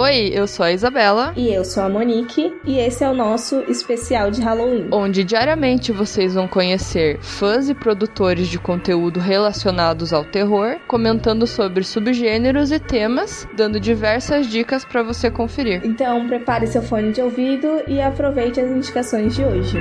Oi, eu sou a Isabela. E eu sou a Monique. E esse é o nosso especial de Halloween. Onde diariamente vocês vão conhecer fãs e produtores de conteúdo relacionados ao terror, comentando sobre subgêneros e temas, dando diversas dicas para você conferir. Então prepare seu fone de ouvido e aproveite as indicações de hoje.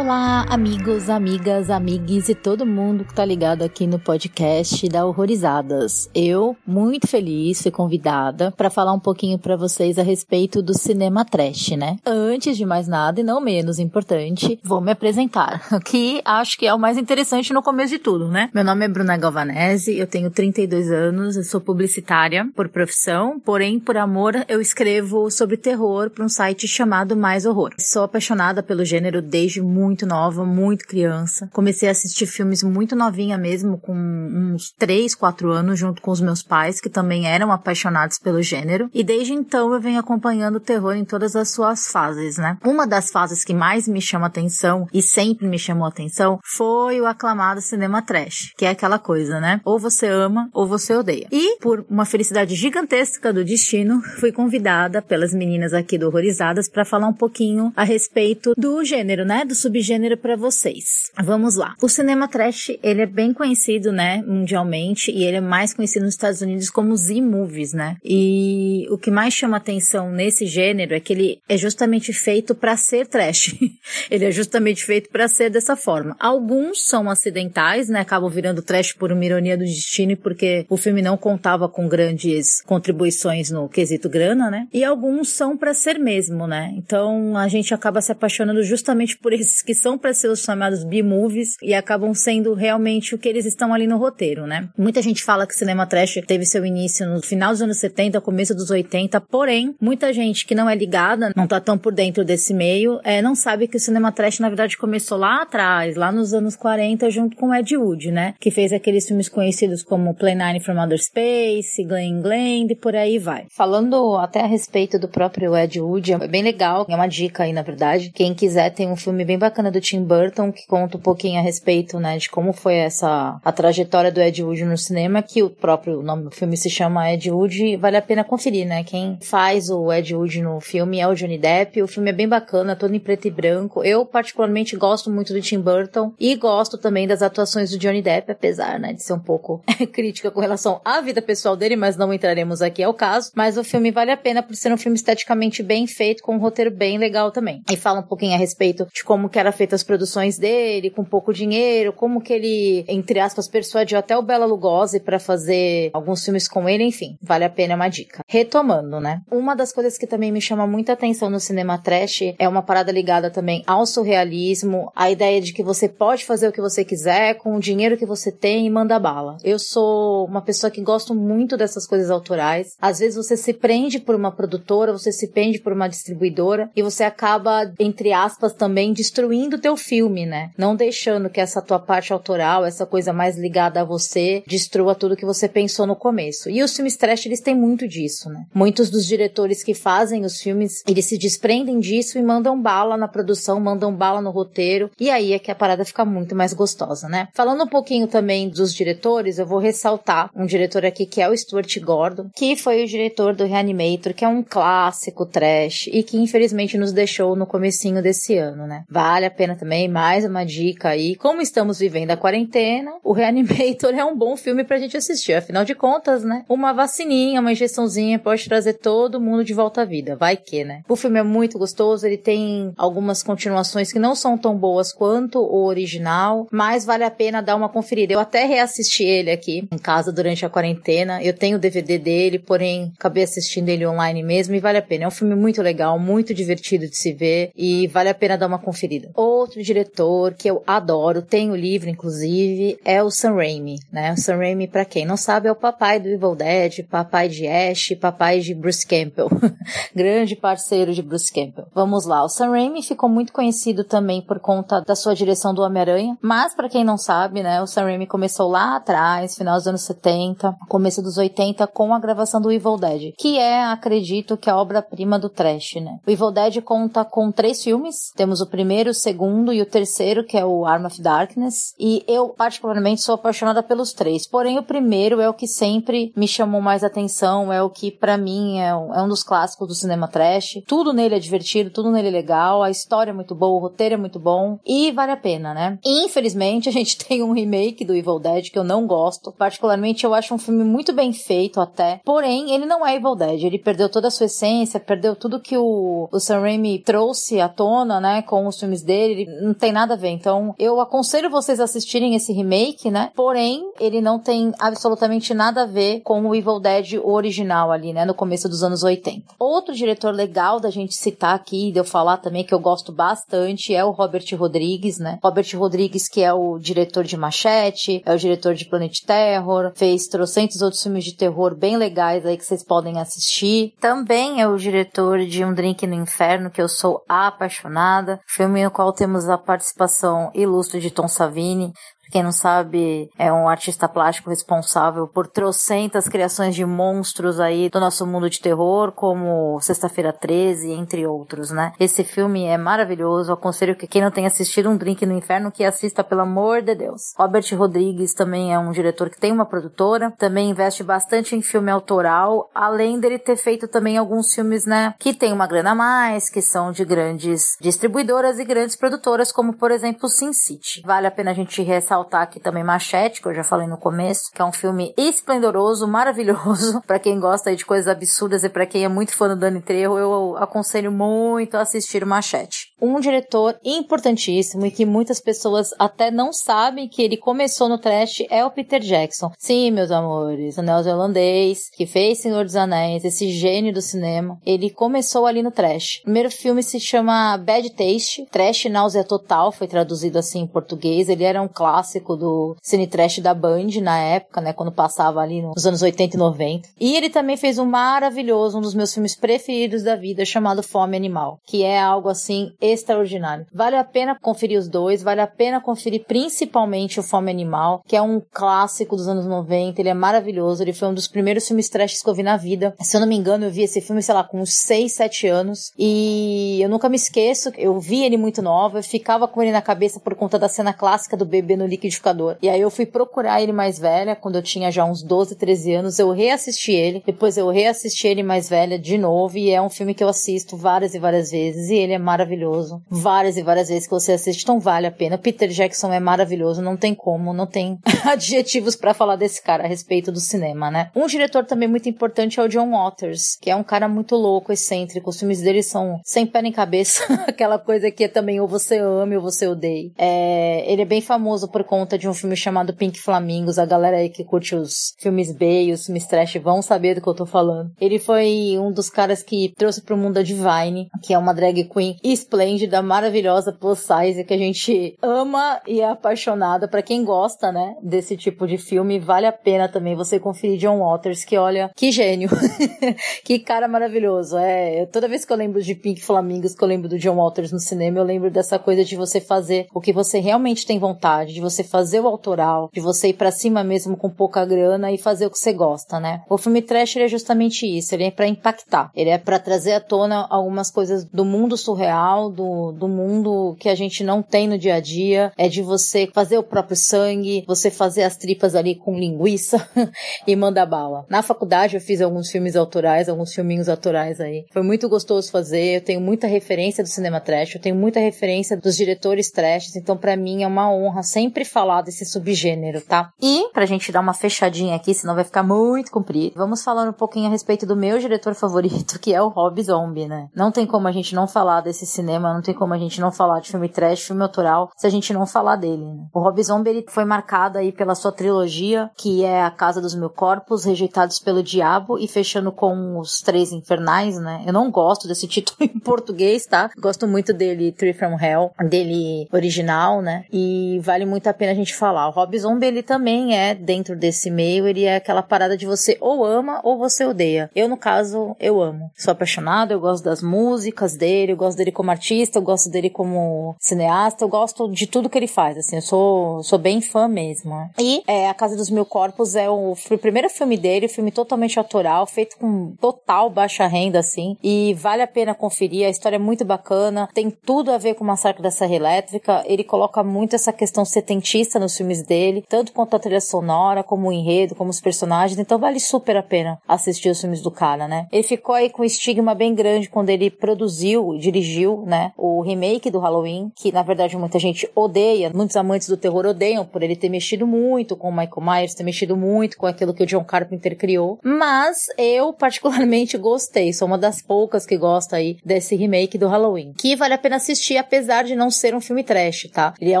Olá, amigos, amigas, amigues e todo mundo que tá ligado aqui no podcast da Horrorizadas. Eu, muito feliz, fui convidada para falar um pouquinho para vocês a respeito do cinema trash, né? Antes de mais nada e não menos importante, vou me apresentar, que acho que é o mais interessante no começo de tudo, né? Meu nome é Bruna Galvanese, eu tenho 32 anos, eu sou publicitária por profissão, porém por amor eu escrevo sobre terror para um site chamado Mais Horror. Sou apaixonada pelo gênero desde muito muito nova, muito criança. Comecei a assistir filmes muito novinha mesmo, com uns 3, 4 anos, junto com os meus pais, que também eram apaixonados pelo gênero. E desde então eu venho acompanhando o terror em todas as suas fases, né? Uma das fases que mais me chama atenção, e sempre me chamou atenção, foi o aclamado cinema trash, que é aquela coisa, né? Ou você ama, ou você odeia. E, por uma felicidade gigantesca do destino, fui convidada pelas meninas aqui do Horrorizadas para falar um pouquinho a respeito do gênero, né? Do subgênero gênero para vocês. Vamos lá. O cinema trash, ele é bem conhecido, né, mundialmente, e ele é mais conhecido nos Estados Unidos como Z-movies, né? E o que mais chama atenção nesse gênero é que ele é justamente feito para ser trash. ele é justamente feito para ser dessa forma. Alguns são acidentais, né, acabam virando trash por uma ironia do destino e porque o filme não contava com grandes contribuições no quesito grana, né? E alguns são para ser mesmo, né? Então a gente acaba se apaixonando justamente por esses que que são para ser os chamados B-movies e acabam sendo realmente o que eles estão ali no roteiro, né? Muita gente fala que cinema trash teve seu início no final dos anos 70, começo dos 80, porém, muita gente que não é ligada, não tá tão por dentro desse meio, é, não sabe que o cinema trash na verdade começou lá atrás, lá nos anos 40, junto com Ed Wood, né? Que fez aqueles filmes conhecidos como Play Nine from Outer Space, Glenn Glenn e por aí vai. Falando até a respeito do próprio Ed Wood, é bem legal, é uma dica aí na verdade. Quem quiser tem um filme bem bacana bacana do Tim Burton, que conta um pouquinho a respeito, né, de como foi essa, a trajetória do Ed Wood no cinema, que o próprio nome do filme se chama Ed Wood, e vale a pena conferir, né, quem faz o Ed Wood no filme é o Johnny Depp, o filme é bem bacana, todo em preto e branco, eu particularmente gosto muito do Tim Burton, e gosto também das atuações do Johnny Depp, apesar, né, de ser um pouco crítica com relação à vida pessoal dele, mas não entraremos aqui ao caso, mas o filme vale a pena por ser um filme esteticamente bem feito, com um roteiro bem legal também. E fala um pouquinho a respeito de como que era feita as produções dele, com pouco dinheiro, como que ele, entre aspas, persuadiu até o Bela Lugosi para fazer alguns filmes com ele, enfim, vale a pena uma dica. Retomando, né? Uma das coisas que também me chama muita atenção no cinema trash é uma parada ligada também ao surrealismo, a ideia de que você pode fazer o que você quiser com o dinheiro que você tem e manda bala. Eu sou uma pessoa que gosto muito dessas coisas autorais. Às vezes você se prende por uma produtora, você se prende por uma distribuidora e você acaba, entre aspas, também destruindo o teu filme, né? Não deixando que essa tua parte autoral, essa coisa mais ligada a você, destrua tudo que você pensou no começo. E os filmes trash, eles têm muito disso, né? Muitos dos diretores que fazem os filmes, eles se desprendem disso e mandam bala na produção, mandam bala no roteiro, e aí é que a parada fica muito mais gostosa, né? Falando um pouquinho também dos diretores, eu vou ressaltar um diretor aqui que é o Stuart Gordon, que foi o diretor do Reanimator, que é um clássico trash e que infelizmente nos deixou no comecinho desse ano, né? Vale a pena também também, mais uma dica aí. Como estamos vivendo a quarentena, o Reanimator é um bom filme pra gente assistir. Afinal de contas, né? Uma vacininha, uma injeçãozinha pode trazer todo mundo de volta à vida. Vai que, né? O filme é muito gostoso, ele tem algumas continuações que não são tão boas quanto o original, mas vale a pena dar uma conferida. Eu até reassisti ele aqui em casa durante a quarentena. Eu tenho o DVD dele, porém acabei assistindo ele online mesmo e vale a pena. É um filme muito legal, muito divertido de se ver e vale a pena dar uma conferida. Outro diretor que eu adoro, tem o livro inclusive, é o Sam Raimi, né? O Sam Raimi, para quem não sabe, é o papai do Evil Dead, papai de Ash, papai de Bruce Campbell. Grande parceiro de Bruce Campbell. Vamos lá, o Sam Raimi ficou muito conhecido também por conta da sua direção do Homem-Aranha, mas para quem não sabe, né, o Sam Raimi começou lá atrás, final dos anos 70, começo dos 80 com a gravação do Evil Dead, que é, acredito, que a obra-prima do trash, né? O Evil Dead conta com três filmes. Temos o primeiro, segundo e o terceiro, que é o Arm of Darkness. E eu, particularmente, sou apaixonada pelos três. Porém, o primeiro é o que sempre me chamou mais atenção, é o que, para mim, é um, é um dos clássicos do cinema trash. Tudo nele é divertido, tudo nele é legal, a história é muito boa, o roteiro é muito bom e vale a pena, né? Infelizmente, a gente tem um remake do Evil Dead que eu não gosto. Particularmente, eu acho um filme muito bem feito até. Porém, ele não é Evil Dead. Ele perdeu toda a sua essência, perdeu tudo que o, o Sam Raimi trouxe à tona, né, com os filmes dele. Ele não tem nada a ver. Então, eu aconselho vocês a assistirem esse remake, né? Porém, ele não tem absolutamente nada a ver com o Evil Dead original ali, né, no começo dos anos 80. Outro diretor legal da gente citar aqui, de eu falar também que eu gosto bastante, é o Robert Rodrigues, né? Robert Rodrigues, que é o diretor de Machete, é o diretor de Planet Terror, fez trocentos outros filmes de terror bem legais aí que vocês podem assistir. Também é o diretor de Um Drink no Inferno, que eu sou apaixonada. Filme no qual temos a participação ilustre de Tom Savini, quem não sabe, é um artista plástico responsável por trocentas criações de monstros aí do nosso mundo de terror, como Sexta-feira 13, entre outros, né? Esse filme é maravilhoso. Aconselho que quem não tenha assistido Um Drink no Inferno, que assista, pelo amor de Deus. Robert Rodrigues também é um diretor que tem uma produtora, também investe bastante em filme autoral, além dele ter feito também alguns filmes, né, que tem uma grana a mais, que são de grandes distribuidoras e grandes produtoras, como por exemplo Sin City. Vale a pena a gente ressaltar ressaltar aqui também Machete, que eu já falei no começo, que é um filme esplendoroso, maravilhoso, para quem gosta de coisas absurdas e para quem é muito fã do Dani Trejo, eu aconselho muito a assistir Machete. Um diretor importantíssimo e que muitas pessoas até não sabem que ele começou no trash é o Peter Jackson. Sim, meus amores, o neozelandês que fez Senhor dos Anéis, esse gênio do cinema, ele começou ali no trash. O primeiro filme se chama Bad Taste, Trash Náusea Total, foi traduzido assim em português. Ele era um clássico do Cine Trash da Band na época, né? Quando passava ali nos anos 80 e 90. E ele também fez um maravilhoso, um dos meus filmes preferidos da vida, chamado Fome Animal, que é algo assim extraordinário. Vale a pena conferir os dois, vale a pena conferir principalmente o Fome Animal, que é um clássico dos anos 90, ele é maravilhoso, ele foi um dos primeiros filmes trash que eu vi na vida. Se eu não me engano, eu vi esse filme, sei lá, com uns 6, 7 anos, e eu nunca me esqueço, eu vi ele muito nova, eu ficava com ele na cabeça por conta da cena clássica do bebê no liquidificador. E aí eu fui procurar ele mais velha, quando eu tinha já uns 12, 13 anos, eu reassisti ele, depois eu reassisti ele mais velha de novo, e é um filme que eu assisto várias e várias vezes, e ele é maravilhoso. Várias e várias vezes que você assiste, então vale a pena. Peter Jackson é maravilhoso, não tem como, não tem adjetivos para falar desse cara a respeito do cinema, né? Um diretor também muito importante é o John Waters, que é um cara muito louco, excêntrico, os filmes dele são sem pé nem cabeça, aquela coisa que é também ou você ama ou você odeia. É, ele é bem famoso por conta de um filme chamado Pink Flamingos. A galera aí que curte os filmes B e os filmes trash vão saber do que eu tô falando. Ele foi um dos caras que trouxe pro mundo a Divine, que é uma drag queen esplêndida, maravilhosa, plus size, que a gente ama e é apaixonada. para quem gosta, né, desse tipo de filme, vale a pena também você conferir John Waters, que olha, que gênio. que cara maravilhoso. É, toda vez que eu lembro de Pink Flamingos, que eu lembro do John Waters no cinema, eu lembro dessa coisa de você fazer o que você realmente tem vontade, de você você fazer o autoral, de você ir para cima mesmo com pouca grana e fazer o que você gosta, né? O filme trash é justamente isso, ele é para impactar, ele é para trazer à tona algumas coisas do mundo surreal, do, do mundo que a gente não tem no dia a dia, é de você fazer o próprio sangue, você fazer as tripas ali com linguiça e mandar bala. Na faculdade eu fiz alguns filmes autorais, alguns filminhos autorais aí. Foi muito gostoso fazer, eu tenho muita referência do cinema trash, eu tenho muita referência dos diretores trash, então para mim é uma honra sempre falar desse subgênero, tá? E, pra gente dar uma fechadinha aqui, senão vai ficar muito comprido, vamos falar um pouquinho a respeito do meu diretor favorito, que é o Rob Zombie, né? Não tem como a gente não falar desse cinema, não tem como a gente não falar de filme trash, filme autoral, se a gente não falar dele, né? O Rob Zombie, ele foi marcado aí pela sua trilogia, que é A Casa dos Mil Corpos, Rejeitados pelo Diabo, e fechando com Os Três Infernais, né? Eu não gosto desse título em português, tá? Gosto muito dele, Three from Hell, dele original, né? E vale muito a pena a gente falar. O Rob Zombie, ele também é, dentro desse meio, ele é aquela parada de você ou ama ou você odeia. Eu, no caso, eu amo. Sou apaixonada, eu gosto das músicas dele, eu gosto dele como artista artista, eu gosto dele como cineasta, eu gosto de tudo que ele faz, assim, eu sou, sou bem fã mesmo. E é, A Casa dos Mil Corpos é o, o primeiro filme dele, filme totalmente autoral, feito com total baixa renda, assim, e vale a pena conferir, a história é muito bacana, tem tudo a ver com o massacre da Serra Elétrica, ele coloca muito essa questão setentista nos filmes dele, tanto quanto a trilha sonora, como o enredo, como os personagens, então vale super a pena assistir os filmes do cara, né? Ele ficou aí com um estigma bem grande quando ele produziu, dirigiu, né, o remake do Halloween, que na verdade muita gente odeia, muitos amantes do terror odeiam por ele ter mexido muito com o Michael Myers, ter mexido muito com aquilo que o John Carpenter criou, mas eu particularmente gostei, sou uma das poucas que gosta aí desse remake do Halloween, que vale a pena assistir apesar de não ser um filme trash, tá? Ele é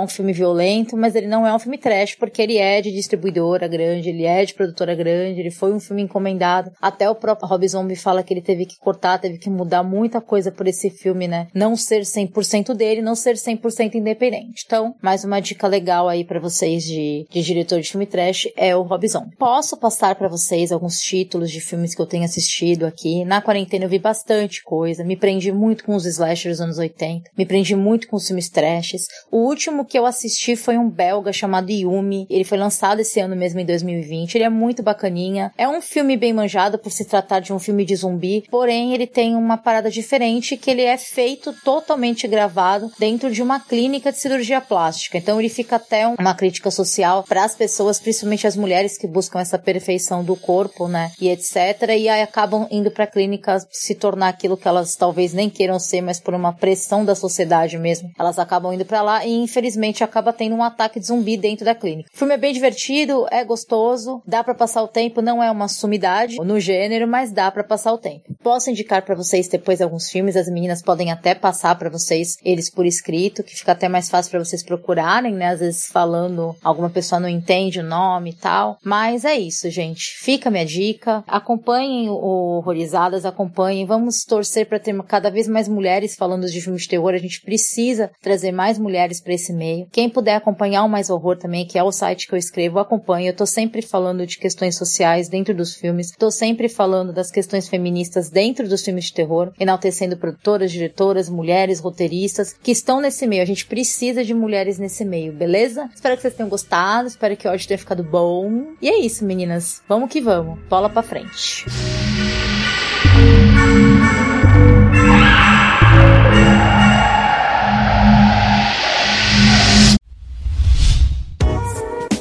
um filme violento, mas ele não é um filme trash porque ele é de distribuidora grande, ele é de produtora grande, ele foi um filme encomendado. Até o próprio Rob Zombie fala que ele teve que cortar, teve que mudar muita coisa por esse filme, né? Não ser 100% dele, não ser 100% independente. Então, mais uma dica legal aí para vocês de, de diretor de filme trash é o Rob Zombie. Posso passar para vocês alguns títulos de filmes que eu tenho assistido aqui. Na quarentena eu vi bastante coisa, me prendi muito com os slashers dos anos 80, me prendi muito com os filmes trashes. O último que eu assisti foi um belga chamado Yumi. Ele foi lançado esse ano mesmo em 2020. Ele é muito bacaninha. É um filme bem manjado por se tratar de um filme de zumbi, porém ele tem uma parada diferente que ele é feito totalmente gravado dentro de uma clínica de cirurgia plástica. Então ele fica até uma crítica social para as pessoas, principalmente as mulheres que buscam essa perfeição do corpo, né? E etc. E aí acabam indo para a clínica se tornar aquilo que elas talvez nem queiram ser, mas por uma pressão da sociedade mesmo. Elas acabam indo para lá e infelizmente acaba tendo um ataque de zumbi dentro da clínica. O filme é bem divertido, é gostoso, dá para passar o tempo, não é uma sumidade no gênero, mas dá para passar o tempo. Posso indicar para vocês depois alguns filmes, as meninas podem até passar para vocês eles por escrito, que fica até mais fácil para vocês procurarem, né? Às vezes falando, alguma pessoa não entende o nome e tal. Mas é isso, gente. Fica minha dica. Acompanhem o Horrorizadas, acompanhem. Vamos torcer para ter cada vez mais mulheres falando de filmes de terror. A gente precisa trazer mais mulheres para esse meio. Quem puder acompanhar o Mais Horror também, que é o site que eu escrevo, acompanhe. Eu tô sempre falando de questões sociais dentro dos filmes. Tô sempre falando das questões feministas dentro dos filmes de terror, enaltecendo produtoras, diretoras, mulheres, roteiristas que estão nesse meio. A gente precisa de mulheres nesse meio, beleza? Espero que vocês tenham gostado, espero que hoje tenha ficado bom. E é isso, meninas. Vamos que vamos. Bola pra frente.